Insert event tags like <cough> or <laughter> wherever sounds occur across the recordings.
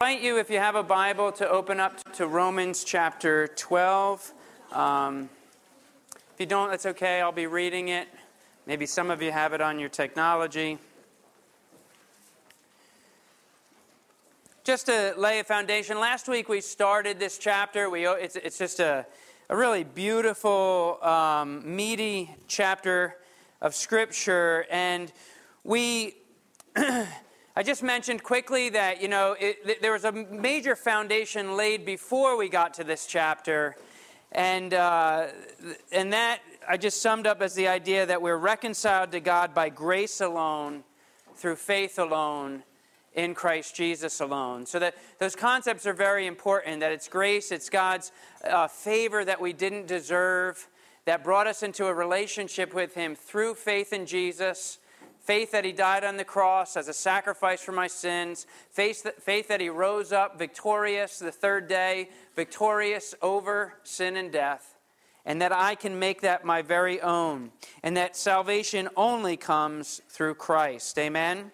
invite you, if you have a Bible, to open up to Romans chapter 12. Um, if you don't, that's okay. I'll be reading it. Maybe some of you have it on your technology. Just to lay a foundation, last week we started this chapter. We, it's, it's just a, a really beautiful, um, meaty chapter of Scripture. And we. <clears throat> I just mentioned quickly that, you know, it, there was a major foundation laid before we got to this chapter. And, uh, and that I just summed up as the idea that we're reconciled to God by grace alone, through faith alone, in Christ Jesus alone. So that those concepts are very important that it's grace, it's God's uh, favor that we didn't deserve, that brought us into a relationship with Him through faith in Jesus faith that he died on the cross as a sacrifice for my sins, faith that, faith that he rose up victorious the third day, victorious over sin and death, and that I can make that my very own, and that salvation only comes through Christ. Amen?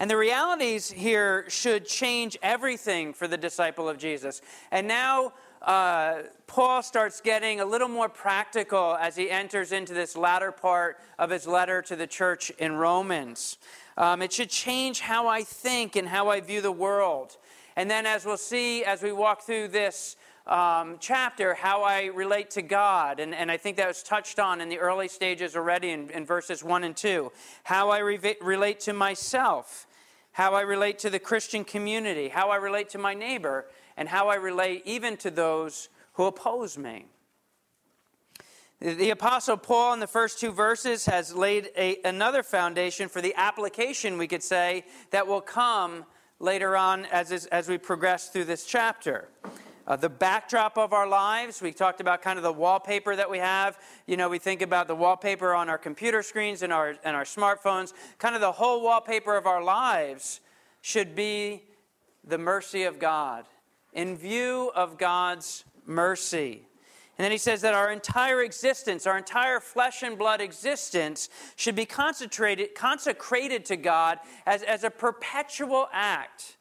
And the realities here should change everything for the disciple of Jesus. And now, uh, Paul starts getting a little more practical as he enters into this latter part of his letter to the church in Romans. Um, it should change how I think and how I view the world. And then, as we'll see as we walk through this um, chapter, how I relate to God. And, and I think that was touched on in the early stages already in, in verses 1 and 2. How I re- relate to myself, how I relate to the Christian community, how I relate to my neighbor, and how I relate even to those who oppose me. The Apostle Paul, in the first two verses, has laid a, another foundation for the application, we could say, that will come later on as, as we progress through this chapter. Uh, the backdrop of our lives, we talked about kind of the wallpaper that we have. You know, we think about the wallpaper on our computer screens and our, and our smartphones. Kind of the whole wallpaper of our lives should be the mercy of God in view of God's mercy. And then he says that our entire existence, our entire flesh and blood existence, should be concentrated, consecrated to God as, as a perpetual act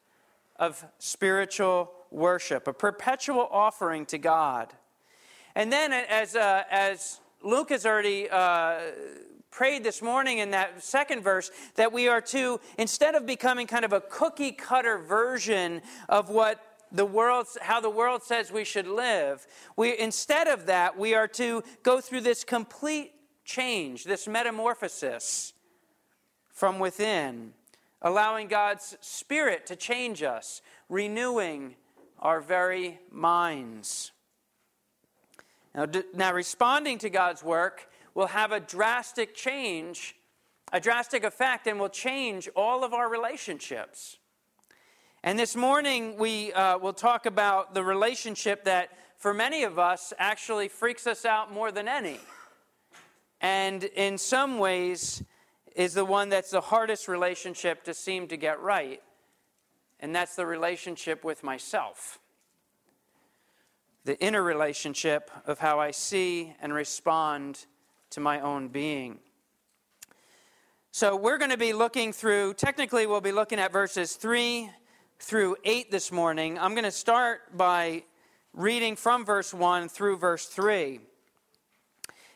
of spiritual worship, a perpetual offering to God. And then, as, uh, as Luke has already uh, prayed this morning in that second verse, that we are to, instead of becoming kind of a cookie cutter version of what the world, how the world says we should live. We, instead of that, we are to go through this complete change, this metamorphosis from within, allowing God's Spirit to change us, renewing our very minds. Now, now responding to God's work will have a drastic change, a drastic effect, and will change all of our relationships. And this morning, we uh, will talk about the relationship that, for many of us, actually freaks us out more than any. And in some ways, is the one that's the hardest relationship to seem to get right. And that's the relationship with myself. The inner relationship of how I see and respond to my own being. So, we're going to be looking through, technically, we'll be looking at verses 3 through 8 this morning. I'm going to start by reading from verse 1 through verse 3.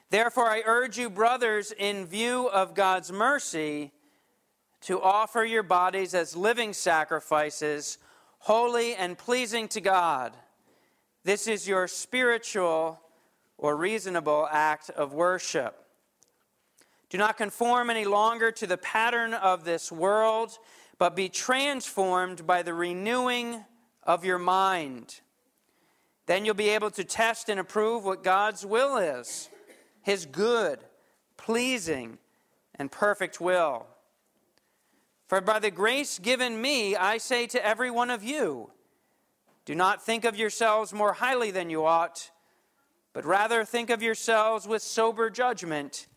Therefore, I urge you, brothers, in view of God's mercy, to offer your bodies as living sacrifices, holy and pleasing to God. This is your spiritual or reasonable act of worship. Do not conform any longer to the pattern of this world but be transformed by the renewing of your mind. Then you'll be able to test and approve what God's will is His good, pleasing, and perfect will. For by the grace given me, I say to every one of you, do not think of yourselves more highly than you ought, but rather think of yourselves with sober judgment,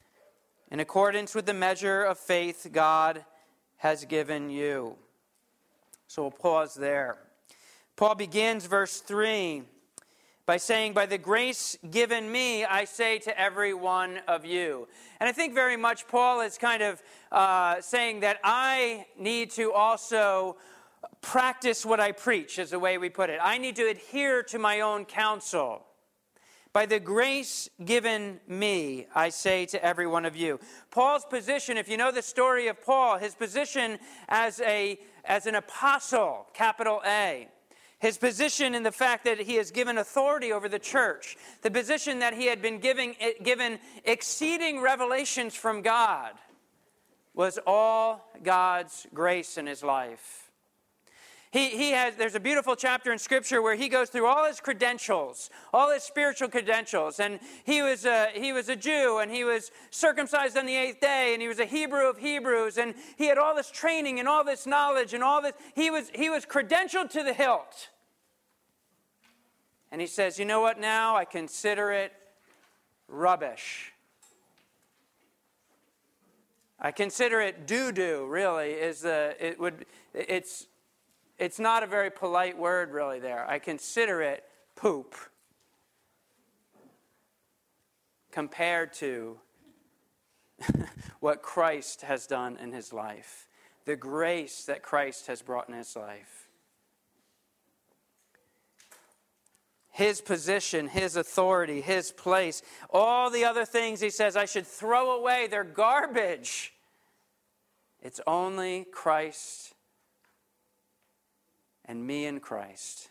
in accordance with the measure of faith God has given you. So we'll pause there. Paul begins verse 3 by saying, By the grace given me, I say to every one of you. And I think very much Paul is kind of uh, saying that I need to also practice what I preach, is the way we put it. I need to adhere to my own counsel. By the grace given me, I say to every one of you. Paul's position, if you know the story of Paul, his position as, a, as an apostle, capital A, his position in the fact that he has given authority over the church, the position that he had been giving, eh, given exceeding revelations from God, was all God's grace in his life. He, he has, there's a beautiful chapter in Scripture where he goes through all his credentials, all his spiritual credentials. And he was, a, he was a Jew, and he was circumcised on the eighth day, and he was a Hebrew of Hebrews, and he had all this training and all this knowledge and all this. He was, he was credentialed to the hilt. And he says, You know what now? I consider it rubbish. I consider it doo doo, really, is the, it would, it's, it's not a very polite word, really, there. I consider it poop compared to <laughs> what Christ has done in his life, the grace that Christ has brought in his life. His position, his authority, his place, all the other things he says I should throw away, they're garbage. It's only Christ and me in Christ.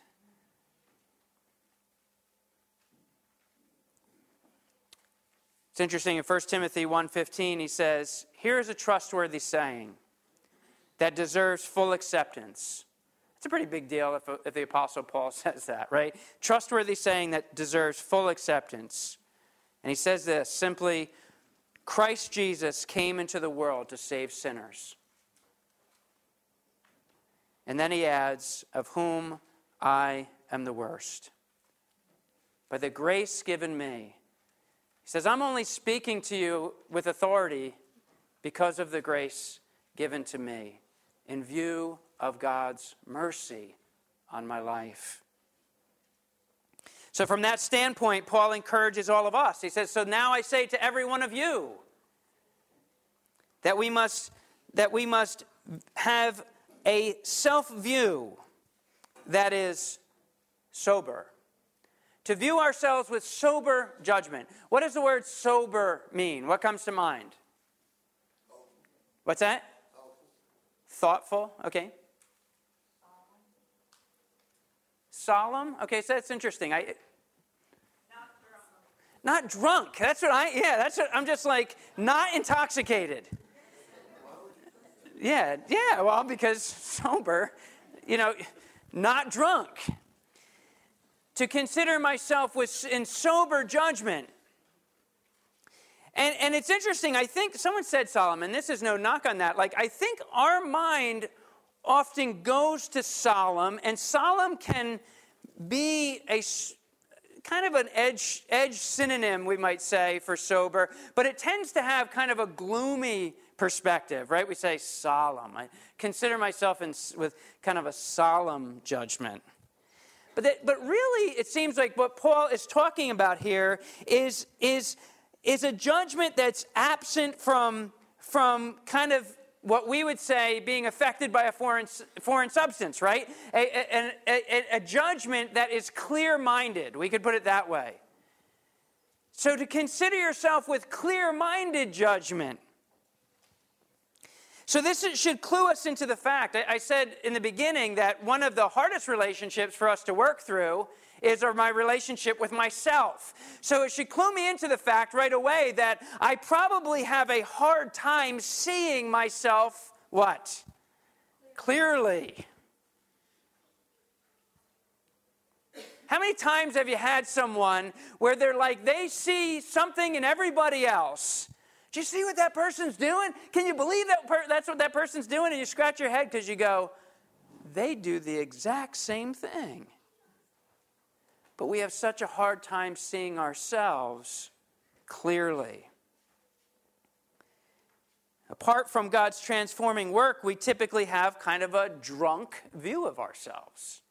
It's interesting in 1 Timothy 1:15 he says, "Here's a trustworthy saying that deserves full acceptance." It's a pretty big deal if, if the apostle Paul <laughs> says that, right? Trustworthy saying that deserves full acceptance. And he says this simply Christ Jesus came into the world to save sinners. And then he adds, Of whom I am the worst. By the grace given me. He says, I'm only speaking to you with authority because of the grace given to me in view of God's mercy on my life. So, from that standpoint, Paul encourages all of us. He says, So now I say to every one of you that we must, that we must have a self view that is sober. To view ourselves with sober judgment. What does the word sober mean? What comes to mind? What's that? Thoughtful, okay. Solemn, okay, so that's interesting. I, not drunk. That's what I, yeah, that's what, I'm just like, not intoxicated. Yeah, yeah, well, because sober, you know, not drunk. To consider myself with, in sober judgment. And, and it's interesting, I think someone said, Solomon, this is no knock on that. Like, I think our mind often goes to solemn, and solemn can be a kind of an edge, edge synonym, we might say, for sober, but it tends to have kind of a gloomy perspective, right? We say solemn. I consider myself in, with kind of a solemn judgment. But, that, but really, it seems like what Paul is talking about here is, is, is a judgment that's absent from, from kind of what we would say being affected by a foreign, foreign substance, right? A, a, a, a judgment that is clear minded. We could put it that way. So to consider yourself with clear minded judgment so, this should clue us into the fact. I said in the beginning that one of the hardest relationships for us to work through is my relationship with myself. So, it should clue me into the fact right away that I probably have a hard time seeing myself what? Clearly. How many times have you had someone where they're like, they see something in everybody else do you see what that person's doing? Can you believe that per- that's what that person's doing? And you scratch your head because you go, they do the exact same thing. But we have such a hard time seeing ourselves clearly. Apart from God's transforming work, we typically have kind of a drunk view of ourselves.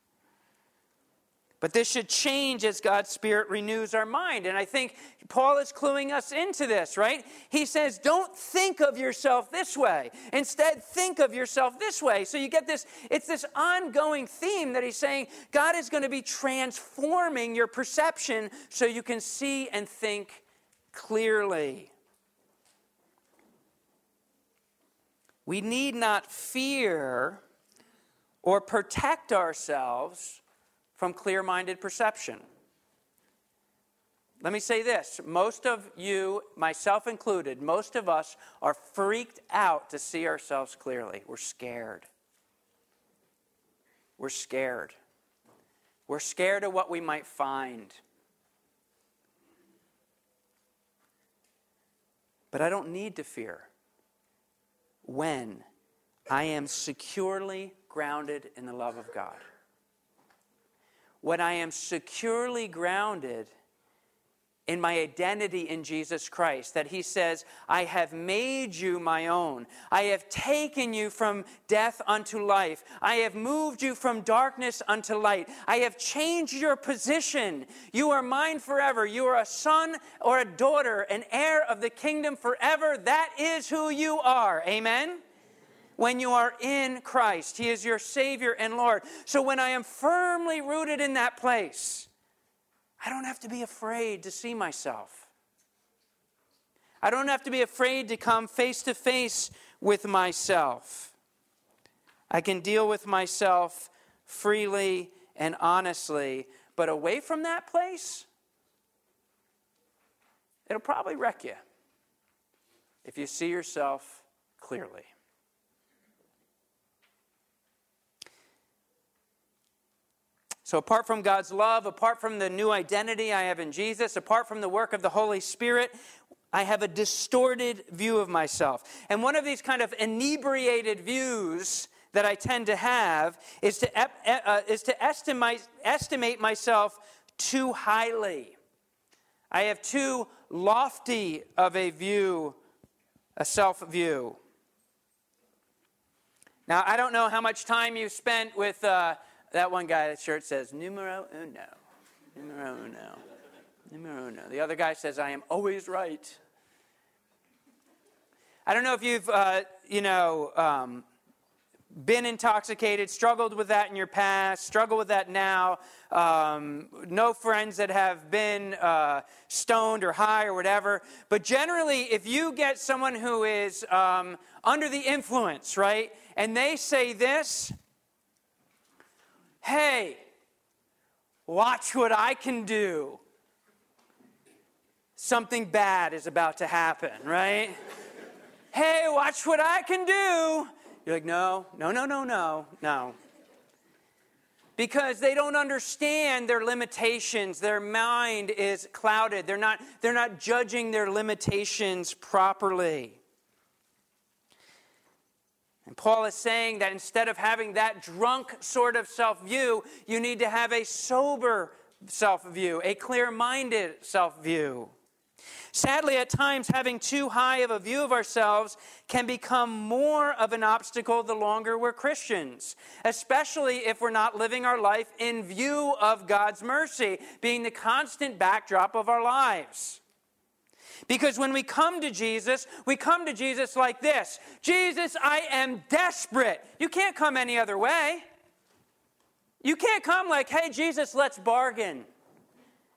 But this should change as God's Spirit renews our mind. And I think Paul is cluing us into this, right? He says, don't think of yourself this way. Instead, think of yourself this way. So you get this, it's this ongoing theme that he's saying God is going to be transforming your perception so you can see and think clearly. We need not fear or protect ourselves from clear minded perception. Let me say this most of you, myself included, most of us are freaked out to see ourselves clearly. We're scared. We're scared. We're scared of what we might find. But I don't need to fear when I am securely grounded in the love of God when I am securely grounded in my identity in Jesus Christ, that He says, I have made you my own. I have taken you from death unto life. I have moved you from darkness unto light. I have changed your position. You are mine forever. You are a son or a daughter, an heir of the kingdom forever. That is who you are. Amen? When you are in Christ. He is your Savior and Lord. So when I am firmly rooted in that place, I don't have to be afraid to see myself. I don't have to be afraid to come face to face with myself. I can deal with myself freely and honestly, but away from that place, it'll probably wreck you if you see yourself clearly. So, apart from God's love, apart from the new identity I have in Jesus, apart from the work of the Holy Spirit, I have a distorted view of myself. And one of these kind of inebriated views that I tend to have is to, uh, is to estimate, estimate myself too highly. I have too lofty of a view, a self view. Now, I don't know how much time you spent with. Uh, that one guy, that shirt says, numero uno. Numero uno. Numero uno. The other guy says, I am always right. I don't know if you've, uh, you know, um, been intoxicated, struggled with that in your past, struggle with that now. Um, no friends that have been uh, stoned or high or whatever. But generally, if you get someone who is um, under the influence, right, and they say this, hey, watch what I can do. Something bad is about to happen, right? hey, watch what I can do. You're like, no, no, no, no, no, no. Because they don't understand their limitations. Their mind is clouded. They're not, they're not judging their limitations properly. Paul is saying that instead of having that drunk sort of self view, you need to have a sober self view, a clear minded self view. Sadly, at times, having too high of a view of ourselves can become more of an obstacle the longer we're Christians, especially if we're not living our life in view of God's mercy being the constant backdrop of our lives. Because when we come to Jesus, we come to Jesus like this Jesus, I am desperate. You can't come any other way. You can't come like, hey, Jesus, let's bargain.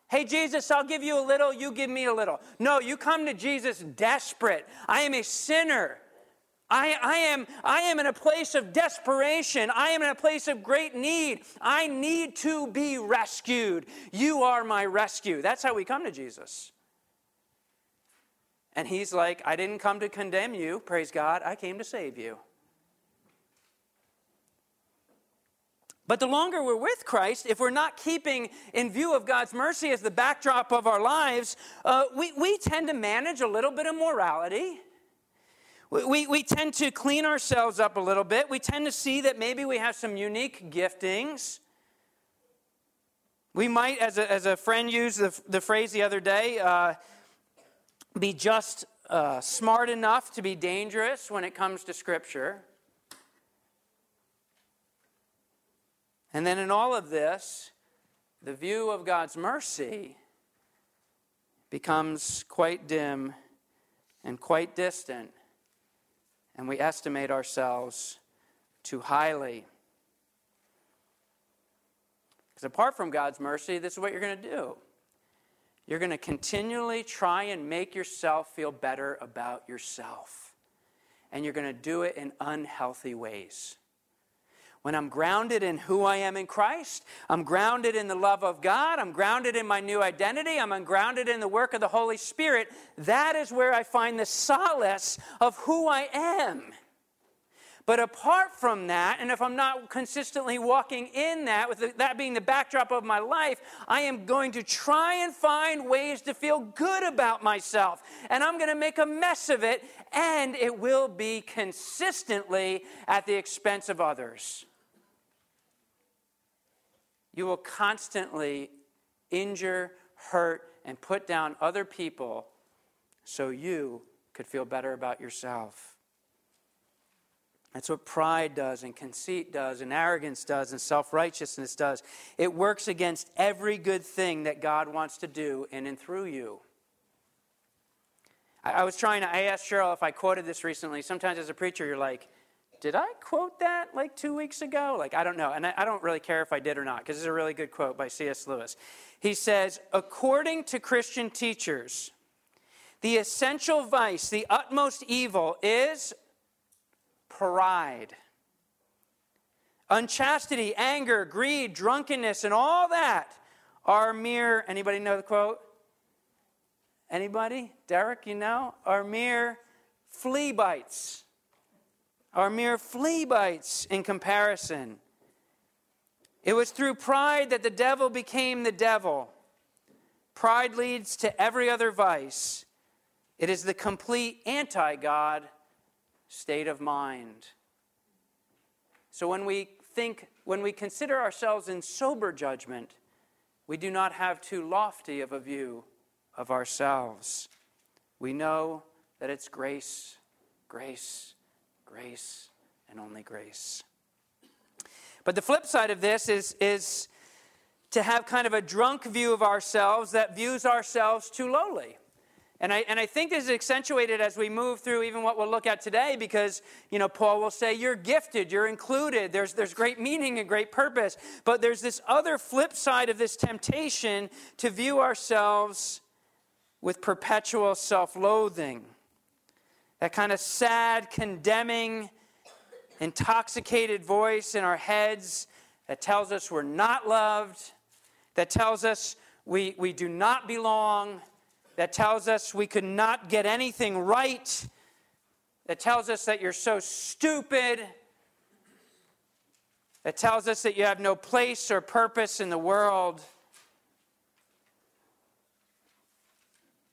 Hey, Jesus, I'll give you a little, you give me a little. No, you come to Jesus desperate. I am a sinner. I, I, am, I am in a place of desperation. I am in a place of great need. I need to be rescued. You are my rescue. That's how we come to Jesus. And he's like, I didn't come to condemn you, praise God, I came to save you. But the longer we're with Christ, if we're not keeping in view of God's mercy as the backdrop of our lives, uh, we, we tend to manage a little bit of morality. We, we, we tend to clean ourselves up a little bit. We tend to see that maybe we have some unique giftings. We might, as a, as a friend used the, the phrase the other day, uh, be just uh, smart enough to be dangerous when it comes to Scripture. And then in all of this, the view of God's mercy becomes quite dim and quite distant, and we estimate ourselves too highly. Because apart from God's mercy, this is what you're going to do. You're going to continually try and make yourself feel better about yourself. And you're going to do it in unhealthy ways. When I'm grounded in who I am in Christ, I'm grounded in the love of God, I'm grounded in my new identity, I'm grounded in the work of the Holy Spirit, that is where I find the solace of who I am. But apart from that, and if I'm not consistently walking in that, with that being the backdrop of my life, I am going to try and find ways to feel good about myself. And I'm going to make a mess of it, and it will be consistently at the expense of others. You will constantly injure, hurt, and put down other people so you could feel better about yourself. That's what pride does, and conceit does, and arrogance does, and self righteousness does. It works against every good thing that God wants to do in and through you. I, was trying to, I asked Cheryl if I quoted this recently. Sometimes as a preacher, you're like, did I quote that like two weeks ago? Like, I don't know. And I, I don't really care if I did or not, because it's a really good quote by C.S. Lewis. He says, according to Christian teachers, the essential vice, the utmost evil, is pride. Unchastity, anger, greed, drunkenness, and all that are mere, anybody know the quote? Anybody? Derek, you know? Are mere flea bites are mere flea bites in comparison. It was through pride that the devil became the devil. Pride leads to every other vice. It is the complete anti God state of mind. So when we think, when we consider ourselves in sober judgment, we do not have too lofty of a view of ourselves. We know that it's grace, grace, Grace and only grace. But the flip side of this is, is to have kind of a drunk view of ourselves that views ourselves too lowly. And I, and I think this is accentuated as we move through even what we'll look at today because, you know, Paul will say, you're gifted, you're included, there's, there's great meaning and great purpose. But there's this other flip side of this temptation to view ourselves with perpetual self loathing that kind of sad, condemning, intoxicated voice in our heads that tells us we're not loved, that tells us we, we do not belong, that tells us we could not get anything right, that tells us that you're so stupid, that tells us that you have no place or purpose in the world.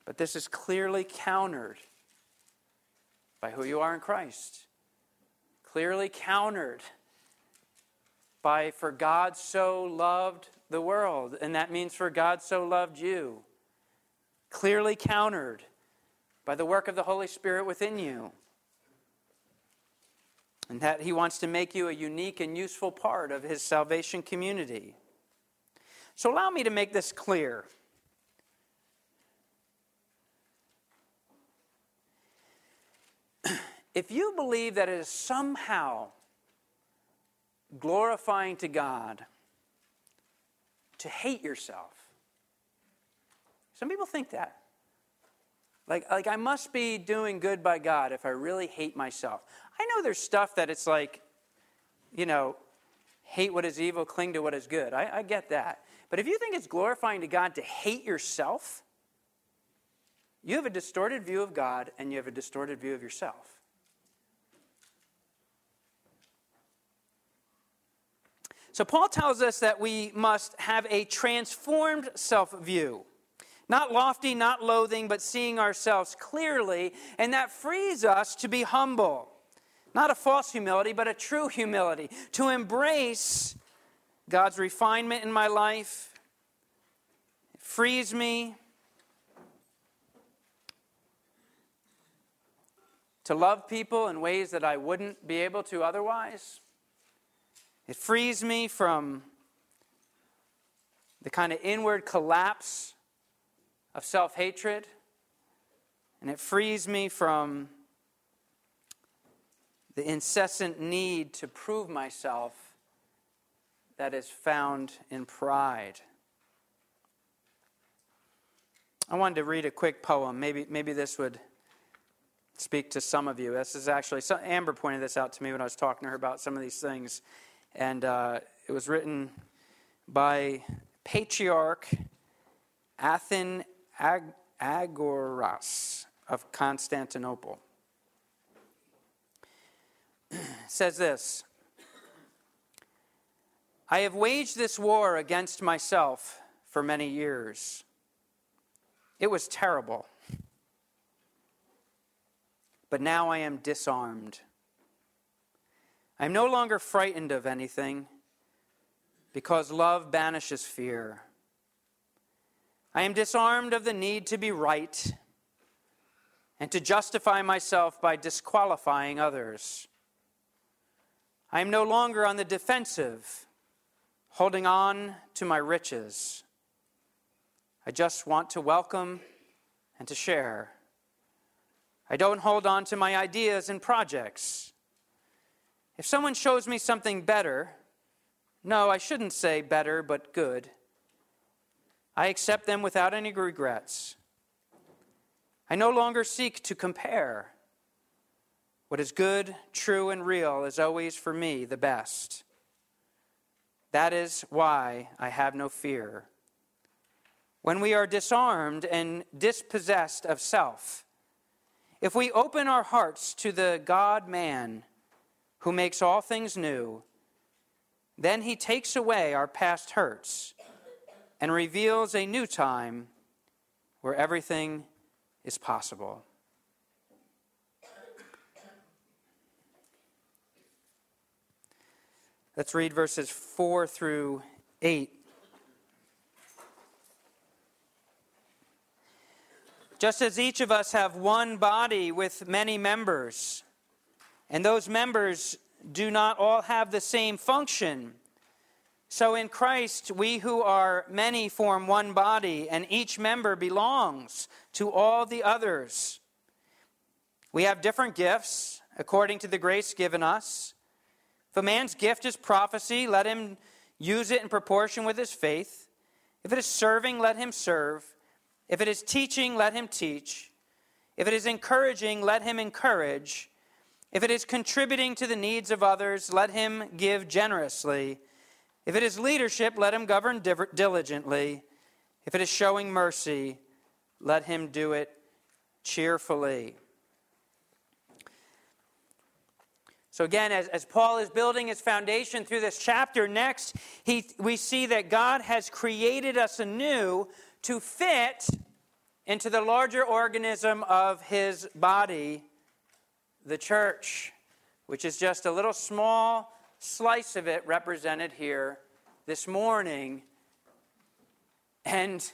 But this is clearly countered by who you are in Christ. Clearly countered by for God so loved the world, and that means for God so loved you. Clearly countered by the work of the Holy Spirit within you. And that He wants to make you a unique and useful part of His salvation community. So, allow me to make this clear. <clears throat> If you believe that it is somehow glorifying to God to hate yourself, some people think that. Like, like I must be doing good by God if I really hate myself. I know there's stuff that it's like, you know, hate what is evil, cling to what is good. I, I get that. But if you think it's glorifying to God to hate yourself, you have a distorted view of God and you have a distorted view of yourself. So, Paul tells us that we must have a transformed self view. Not lofty, not loathing, but seeing ourselves clearly. And that frees us to be humble. Not a false humility, but a true humility. To embrace God's refinement in my life. It frees me to love people in ways that I wouldn't be able to otherwise. It frees me from the kind of inward collapse of self hatred, and it frees me from the incessant need to prove myself that is found in pride. I wanted to read a quick poem. Maybe, maybe this would speak to some of you. This is actually, Amber pointed this out to me when I was talking to her about some of these things. And uh, it was written by Patriarch Athen Ag- Agoras of Constantinople. <clears throat> says this I have waged this war against myself for many years. It was terrible. But now I am disarmed. I am no longer frightened of anything because love banishes fear. I am disarmed of the need to be right and to justify myself by disqualifying others. I am no longer on the defensive, holding on to my riches. I just want to welcome and to share. I don't hold on to my ideas and projects. If someone shows me something better, no, I shouldn't say better, but good. I accept them without any regrets. I no longer seek to compare. What is good, true, and real is always for me the best. That is why I have no fear. When we are disarmed and dispossessed of self, if we open our hearts to the God man who makes all things new, then he takes away our past hurts and reveals a new time where everything is possible. Let's read verses 4 through 8. Just as each of us have one body with many members, and those members do not all have the same function. So in Christ, we who are many form one body, and each member belongs to all the others. We have different gifts according to the grace given us. If a man's gift is prophecy, let him use it in proportion with his faith. If it is serving, let him serve. If it is teaching, let him teach. If it is encouraging, let him encourage. If it is contributing to the needs of others, let him give generously. If it is leadership, let him govern diligently. If it is showing mercy, let him do it cheerfully. So, again, as, as Paul is building his foundation through this chapter, next he, we see that God has created us anew to fit into the larger organism of his body, the church, which is just a little small slice of it represented here this morning and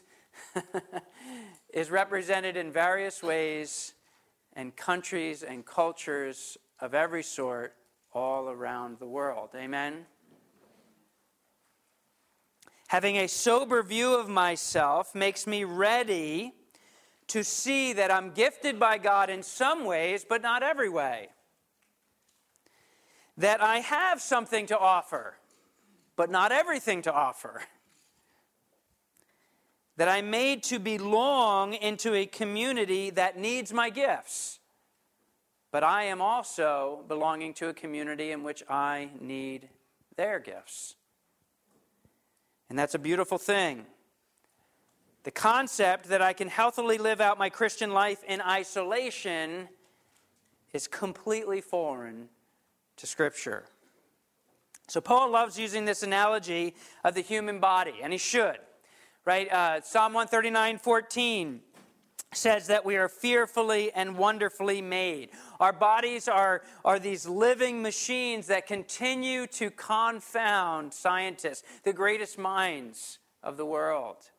<laughs> is represented in various ways and countries and cultures of every sort all around the world. Amen. Having a sober view of myself makes me ready to see that I'm gifted by God in some ways, but not every way. That I have something to offer, but not everything to offer. That I'm made to belong into a community that needs my gifts, but I am also belonging to a community in which I need their gifts. And that's a beautiful thing. The concept that I can healthily live out my Christian life in isolation is completely foreign to Scripture. So, Paul loves using this analogy of the human body, and he should. Right? Uh, Psalm 139 14 says that we are fearfully and wonderfully made. Our bodies are, are these living machines that continue to confound scientists, the greatest minds of the world.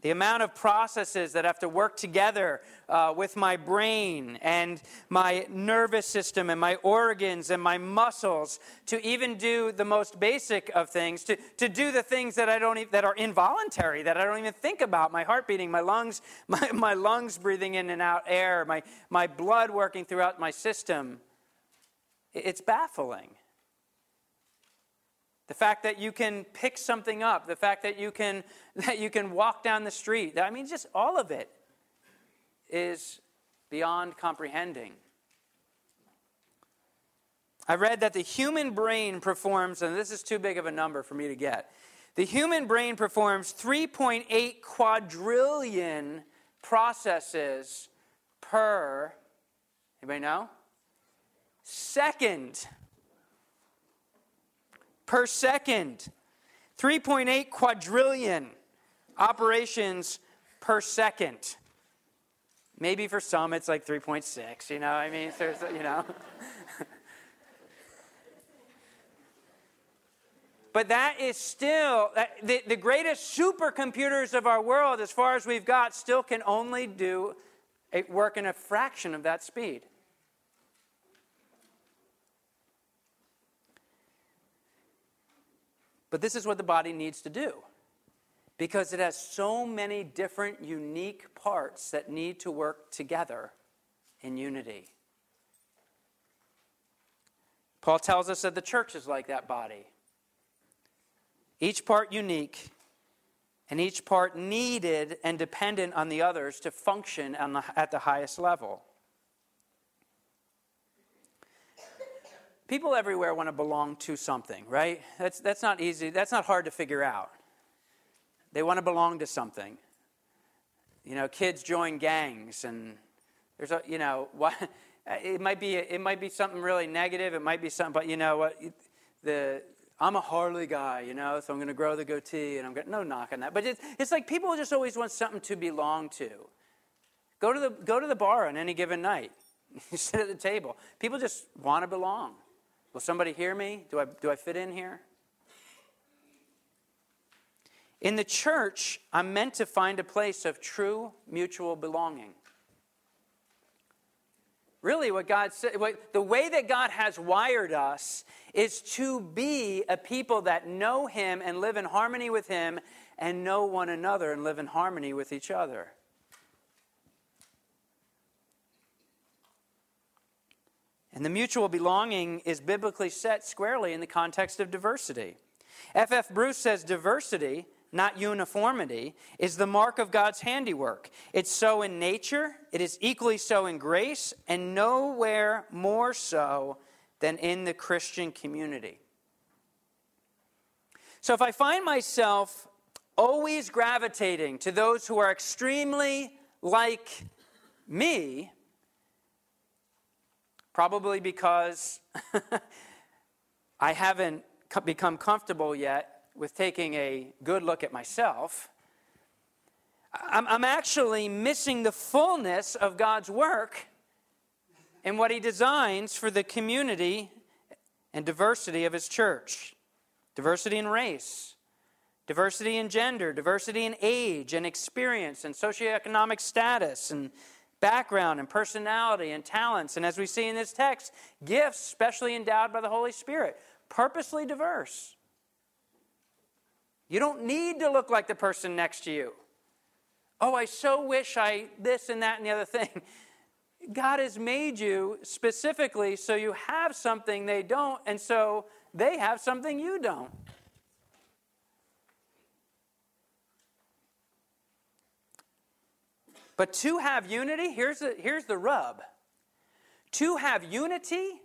The amount of processes that have to work together uh, with my brain and my nervous system and my organs and my muscles to even do the most basic of things, to, to do the things that, I don't, that are involuntary, that I don't even think about my heart beating, my lungs, <laughs> my, my lungs breathing in and out air, my, my blood working throughout my system. It's baffling. The fact that you can pick something up, the fact that you can, <laughs> that you can walk down the street, I mean, just all of it is beyond comprehending. I read that the human brain performs, and this is too big of a number for me to get. The human brain performs 3.8 quadrillion processes per, anybody know? Second per second. 3.8 quadrillion operations per second. Maybe for some it's like 3.6, you know, I mean, there's, you know. <laughs> but that is still, uh, the, the greatest supercomputers of our world, as far as we've got, still can only do work in a fraction of that speed. But this is what the body needs to do because it has so many different unique parts that need to work together in unity. Paul tells us that the church is like that body. Each part unique, and each part needed and dependent on the others to function the, at the highest level. People everywhere want to belong to something, right? That's, that's not easy. That's not hard to figure out. They want to belong to something. You know, kids join gangs, and there's a, you know, what, <laughs> it might be, it might be something really negative. It might be something, but you know what, the, I'm a Harley guy, you know, so I'm going to grow the goatee, and I'm going no knock on that. But it's, it's like people just always want something to belong to. Go to the, go to the bar on any given night. You <laughs> sit at the table. People just want to belong. Will somebody hear me? Do I, do I fit in here? In the church, I'm meant to find a place of true mutual belonging. Really, what God said, the way that God has wired us is to be a people that know Him and live in harmony with Him and know one another and live in harmony with each other. And the mutual belonging is biblically set squarely in the context of diversity. F.F. F. Bruce says diversity, not uniformity, is the mark of God's handiwork. It's so in nature, it is equally so in grace, and nowhere more so than in the Christian community. So if I find myself always gravitating to those who are extremely like me, Probably because <laughs> I haven't become comfortable yet with taking a good look at myself. I'm, I'm actually missing the fullness of God's work and what He designs for the community and diversity of His church diversity in race, diversity in gender, diversity in age and experience and socioeconomic status and background and personality and talents. And as we see in this text, gifts specially endowed by the Holy Spirit, purposely diverse. You don't need to look like the person next to you. Oh, I so wish I this and that and the other thing. <laughs> God has made you specifically so you have something they don't, and so they have something you don't. But to have unity, here's the, here's the rub. To have unity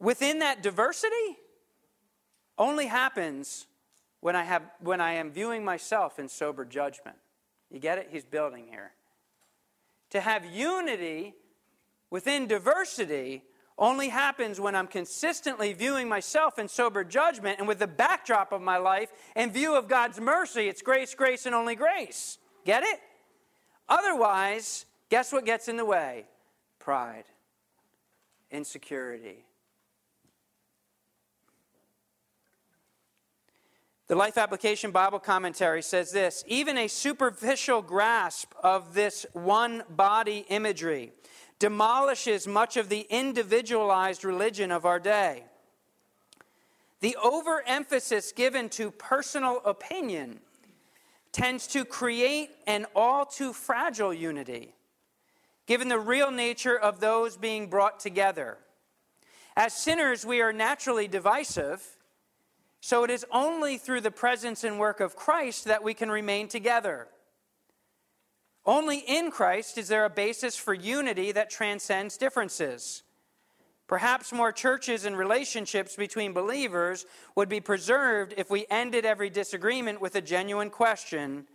within that diversity only happens when I, have, when I am viewing myself in sober judgment. You get it? He's building here. To have unity within diversity only happens when I'm consistently viewing myself in sober judgment and with the backdrop of my life in view of God's mercy. It's grace, grace, and only grace. Get it? Otherwise, guess what gets in the way? Pride, insecurity. The Life Application Bible Commentary says this even a superficial grasp of this one body imagery demolishes much of the individualized religion of our day. The overemphasis given to personal opinion tends to create an all too fragile unity, given the real nature of those being brought together. As sinners, we are naturally divisive so it is only through the presence and work of Christ that we can remain together. Only in Christ is there a basis for unity that transcends differences. Perhaps more churches and relationships between believers would be preserved if we ended every disagreement with a genuine question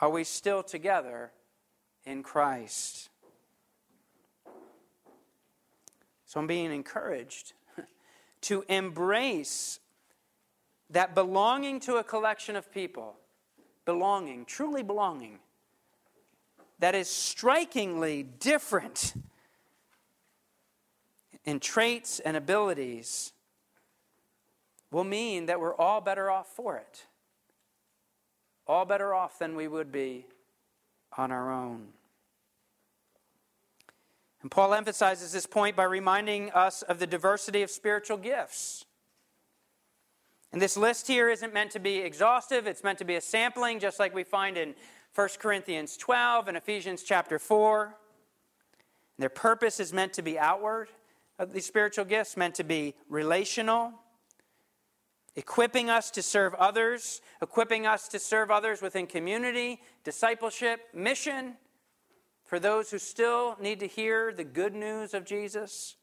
Are we still together in Christ? So I'm being encouraged <laughs> to embrace that belonging to a collection of people, belonging, truly belonging, that is strikingly different in traits and abilities will mean that we're all better off for it. All better off than we would be on our own. And Paul emphasizes this point by reminding us of the diversity of spiritual gifts. And this list here isn't meant to be exhaustive, it's meant to be a sampling, just like we find in 1 Corinthians 12 and Ephesians chapter 4. And their purpose is meant to be outward these spiritual gifts, meant to be relational, equipping us to serve others, equipping us to serve others within community, discipleship, mission, for those who still need to hear the good news of Jesus.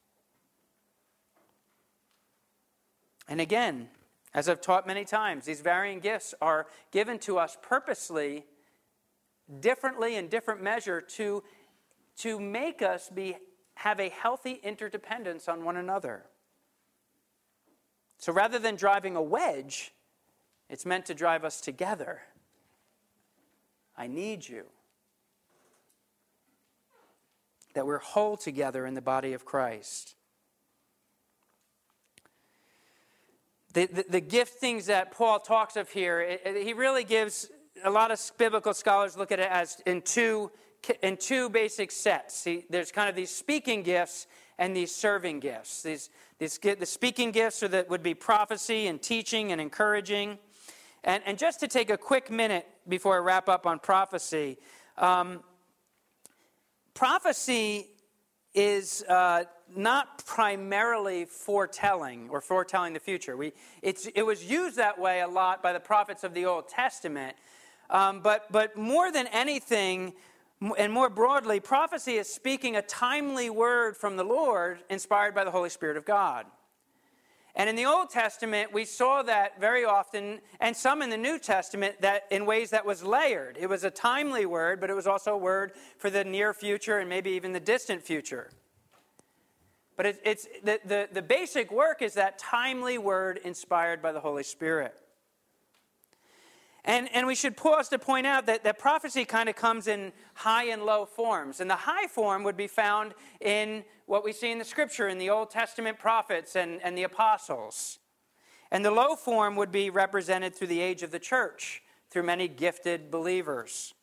And again, as I've taught many times, these varying gifts are given to us purposely, differently in different measure, to, to make us be, have a healthy interdependence on one another. So rather than driving a wedge, it's meant to drive us together. I need you. That we're whole together in the body of Christ. the, the, the giftings that Paul talks of here, it, it, he really gives a lot of biblical scholars look at it as in two, in two basic sets. He, there's kind of these speaking gifts and these serving gifts. These, these, the speaking gifts are that would be prophecy and teaching and encouraging. And, and just to take a quick minute before I wrap up on prophecy, um, prophecy is uh, not primarily foretelling or foretelling the future. We, it was used that way a lot by the prophets of the Old Testament. Um, but, but more than anything, and more broadly, prophecy is speaking a timely word from the Lord inspired by the Holy Spirit of God. And in the Old Testament, we saw that very often, and some in the New Testament, that in ways that was layered. It was a timely word, but it was also a word for the near future and maybe even the distant future. But it, it's the, the, the basic work is that timely word inspired by the Holy Spirit. And, and we should pause to point out that, that prophecy kind of comes in high and low forms. And the high form would be found in what we see in the scripture in the Old Testament prophets and, and the apostles. And the low form would be represented through the age of the church, through many gifted believers.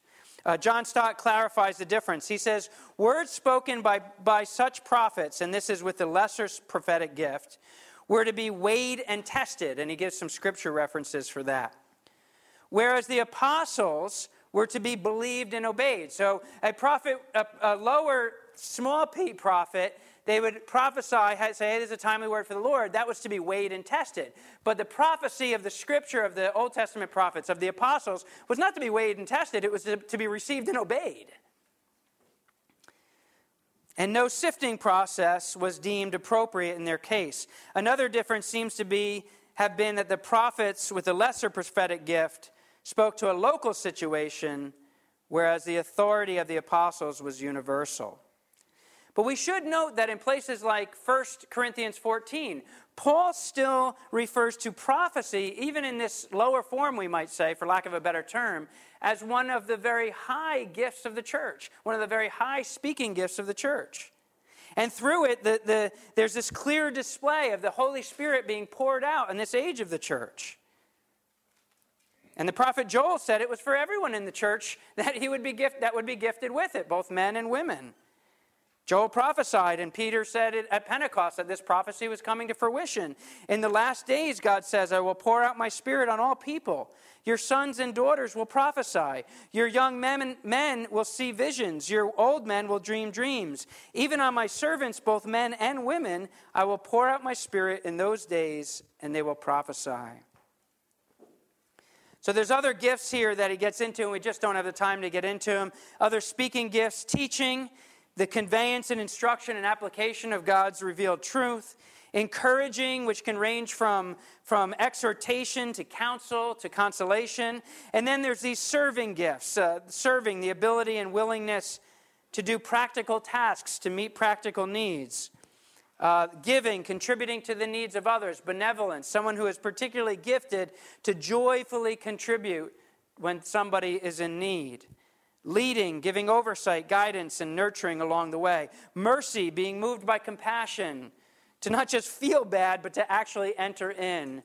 Uh, John Stott clarifies the difference. He says, Words spoken by, by such prophets, and this is with the lesser prophetic gift, were to be weighed and tested. And he gives some scripture references for that. Whereas the apostles were to be believed and obeyed. So a prophet, a, a lower, small p prophet, they would prophesy, say it is a timely word for the Lord. That was to be weighed and tested. But the prophecy of the scripture of the Old Testament prophets, of the apostles, was not to be weighed and tested, it was to, to be received and obeyed. And no sifting process was deemed appropriate in their case. Another difference seems to be have been that the prophets with a lesser prophetic gift spoke to a local situation, whereas the authority of the apostles was universal. But we should note that in places like 1 Corinthians 14, Paul still refers to prophecy, even in this lower form, we might say, for lack of a better term, as one of the very high gifts of the church, one of the very high speaking gifts of the church. And through it, the, the, there's this clear display of the Holy Spirit being poured out in this age of the church. And the prophet Joel said it was for everyone in the church <laughs> that he would be gift, that would be gifted with it, both men and women. Joel prophesied, and Peter said it at Pentecost that this prophecy was coming to fruition. In the last days, God says, I will pour out my spirit on all people. Your sons and daughters will prophesy. Your young men, men will see visions. Your old men will dream dreams. Even on my servants, both men and women, I will pour out my spirit in those days, and they will prophesy. So there's other gifts here that he gets into, and we just don't have the time to get into them. Other speaking gifts, teaching the conveyance and instruction and application of God's revealed truth, encouraging, which can range from, from exhortation to counsel to consolation. And then there's these serving gifts uh, serving, the ability and willingness to do practical tasks, to meet practical needs. Uh, giving, contributing to the needs of others, benevolence, someone who is particularly gifted to joyfully contribute when somebody is in need leading, giving oversight, guidance, and nurturing along the way. Mercy, being moved by compassion, to not just feel bad, but to actually enter in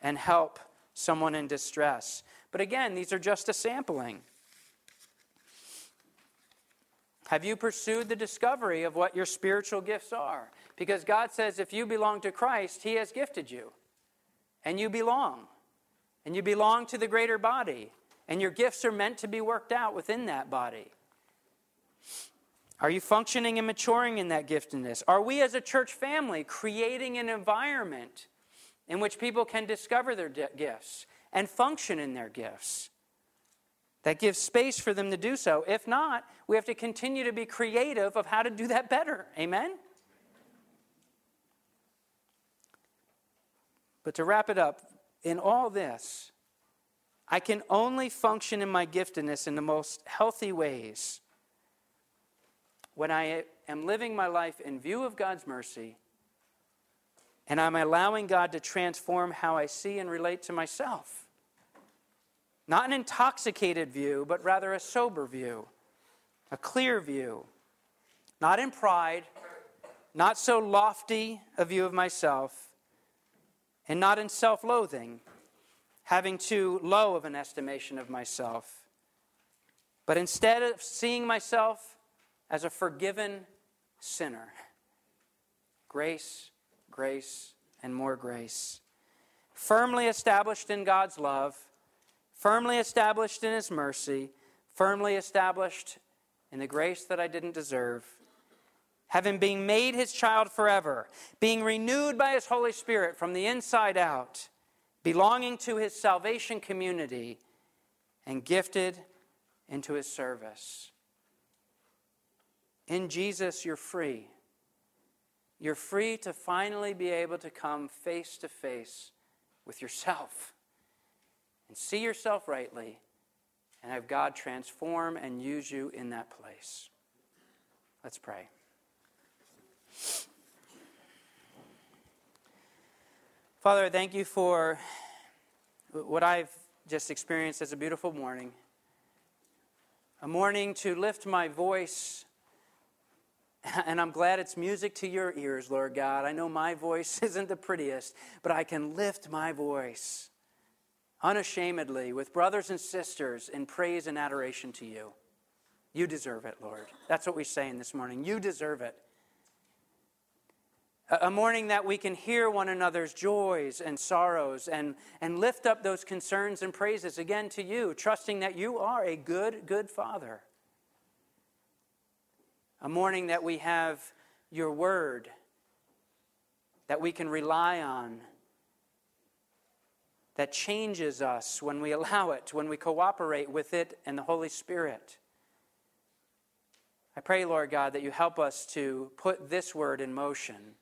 and help someone in distress. But again, these are just a sampling. Have you pursued the discovery of what your spiritual gifts are? Because God says if you belong to Christ, He has gifted you. And you belong. And you belong to the greater body. And your gifts are meant to be worked out within that body. Are you functioning and maturing in that giftedness? Are we as a church family creating an environment in which people can discover their gifts and function in their gifts? That gives space for them to do so. If not, we have to continue to be creative of how to do that better. Amen? But to wrap it up, in all this, I can only function in my giftedness in the most healthy ways when I am living my life in view of God's mercy and I'm allowing God to transform how I see and relate to myself. Not an intoxicated view, but rather a sober view, a clear view. Not in pride, not so lofty a view of myself, and not in self loathing having too low of an estimation of myself, but instead of seeing myself as a forgiven sinner, grace, grace, and more grace. Firmly established in God's love, firmly established in His mercy, firmly established in the grace that I didn't deserve. Having been made His child forever, being renewed by His Holy Spirit from the inside out belonging to his salvation community, and gifted into his service. In Jesus, you're free. You're free to finally be able to come face to face with yourself and see yourself rightly and have God transform and use you in that place. Let's pray. Father, thank you for what I've just experienced as a beautiful morning. A morning to lift my voice, <laughs> and I'm glad it's music to your ears, Lord God. I know my voice <laughs> isn't the prettiest, but I can lift my voice unashamedly with brothers and sisters in praise and adoration to you. You deserve it, Lord. That's what we're saying this morning. You deserve it. A morning that we can hear one another's joys and sorrows and, and lift up those concerns and praises again to you, trusting that you are a good, good Father. A morning that we have your word that we can rely on, that changes us when we <laughs> allow it, when we cooperate with it and the Holy Spirit. I pray, Lord God, that you help us to put this word in motion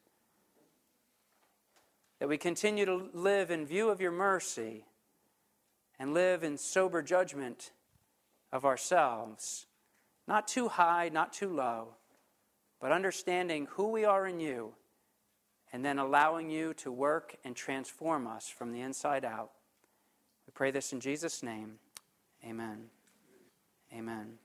that we continue to live in view of your mercy and live in sober judgment of ourselves, not too high, not too low, but understanding who we are in you and then allowing you to work and transform us from the inside out. We pray this in Jesus' name. Amen. Amen.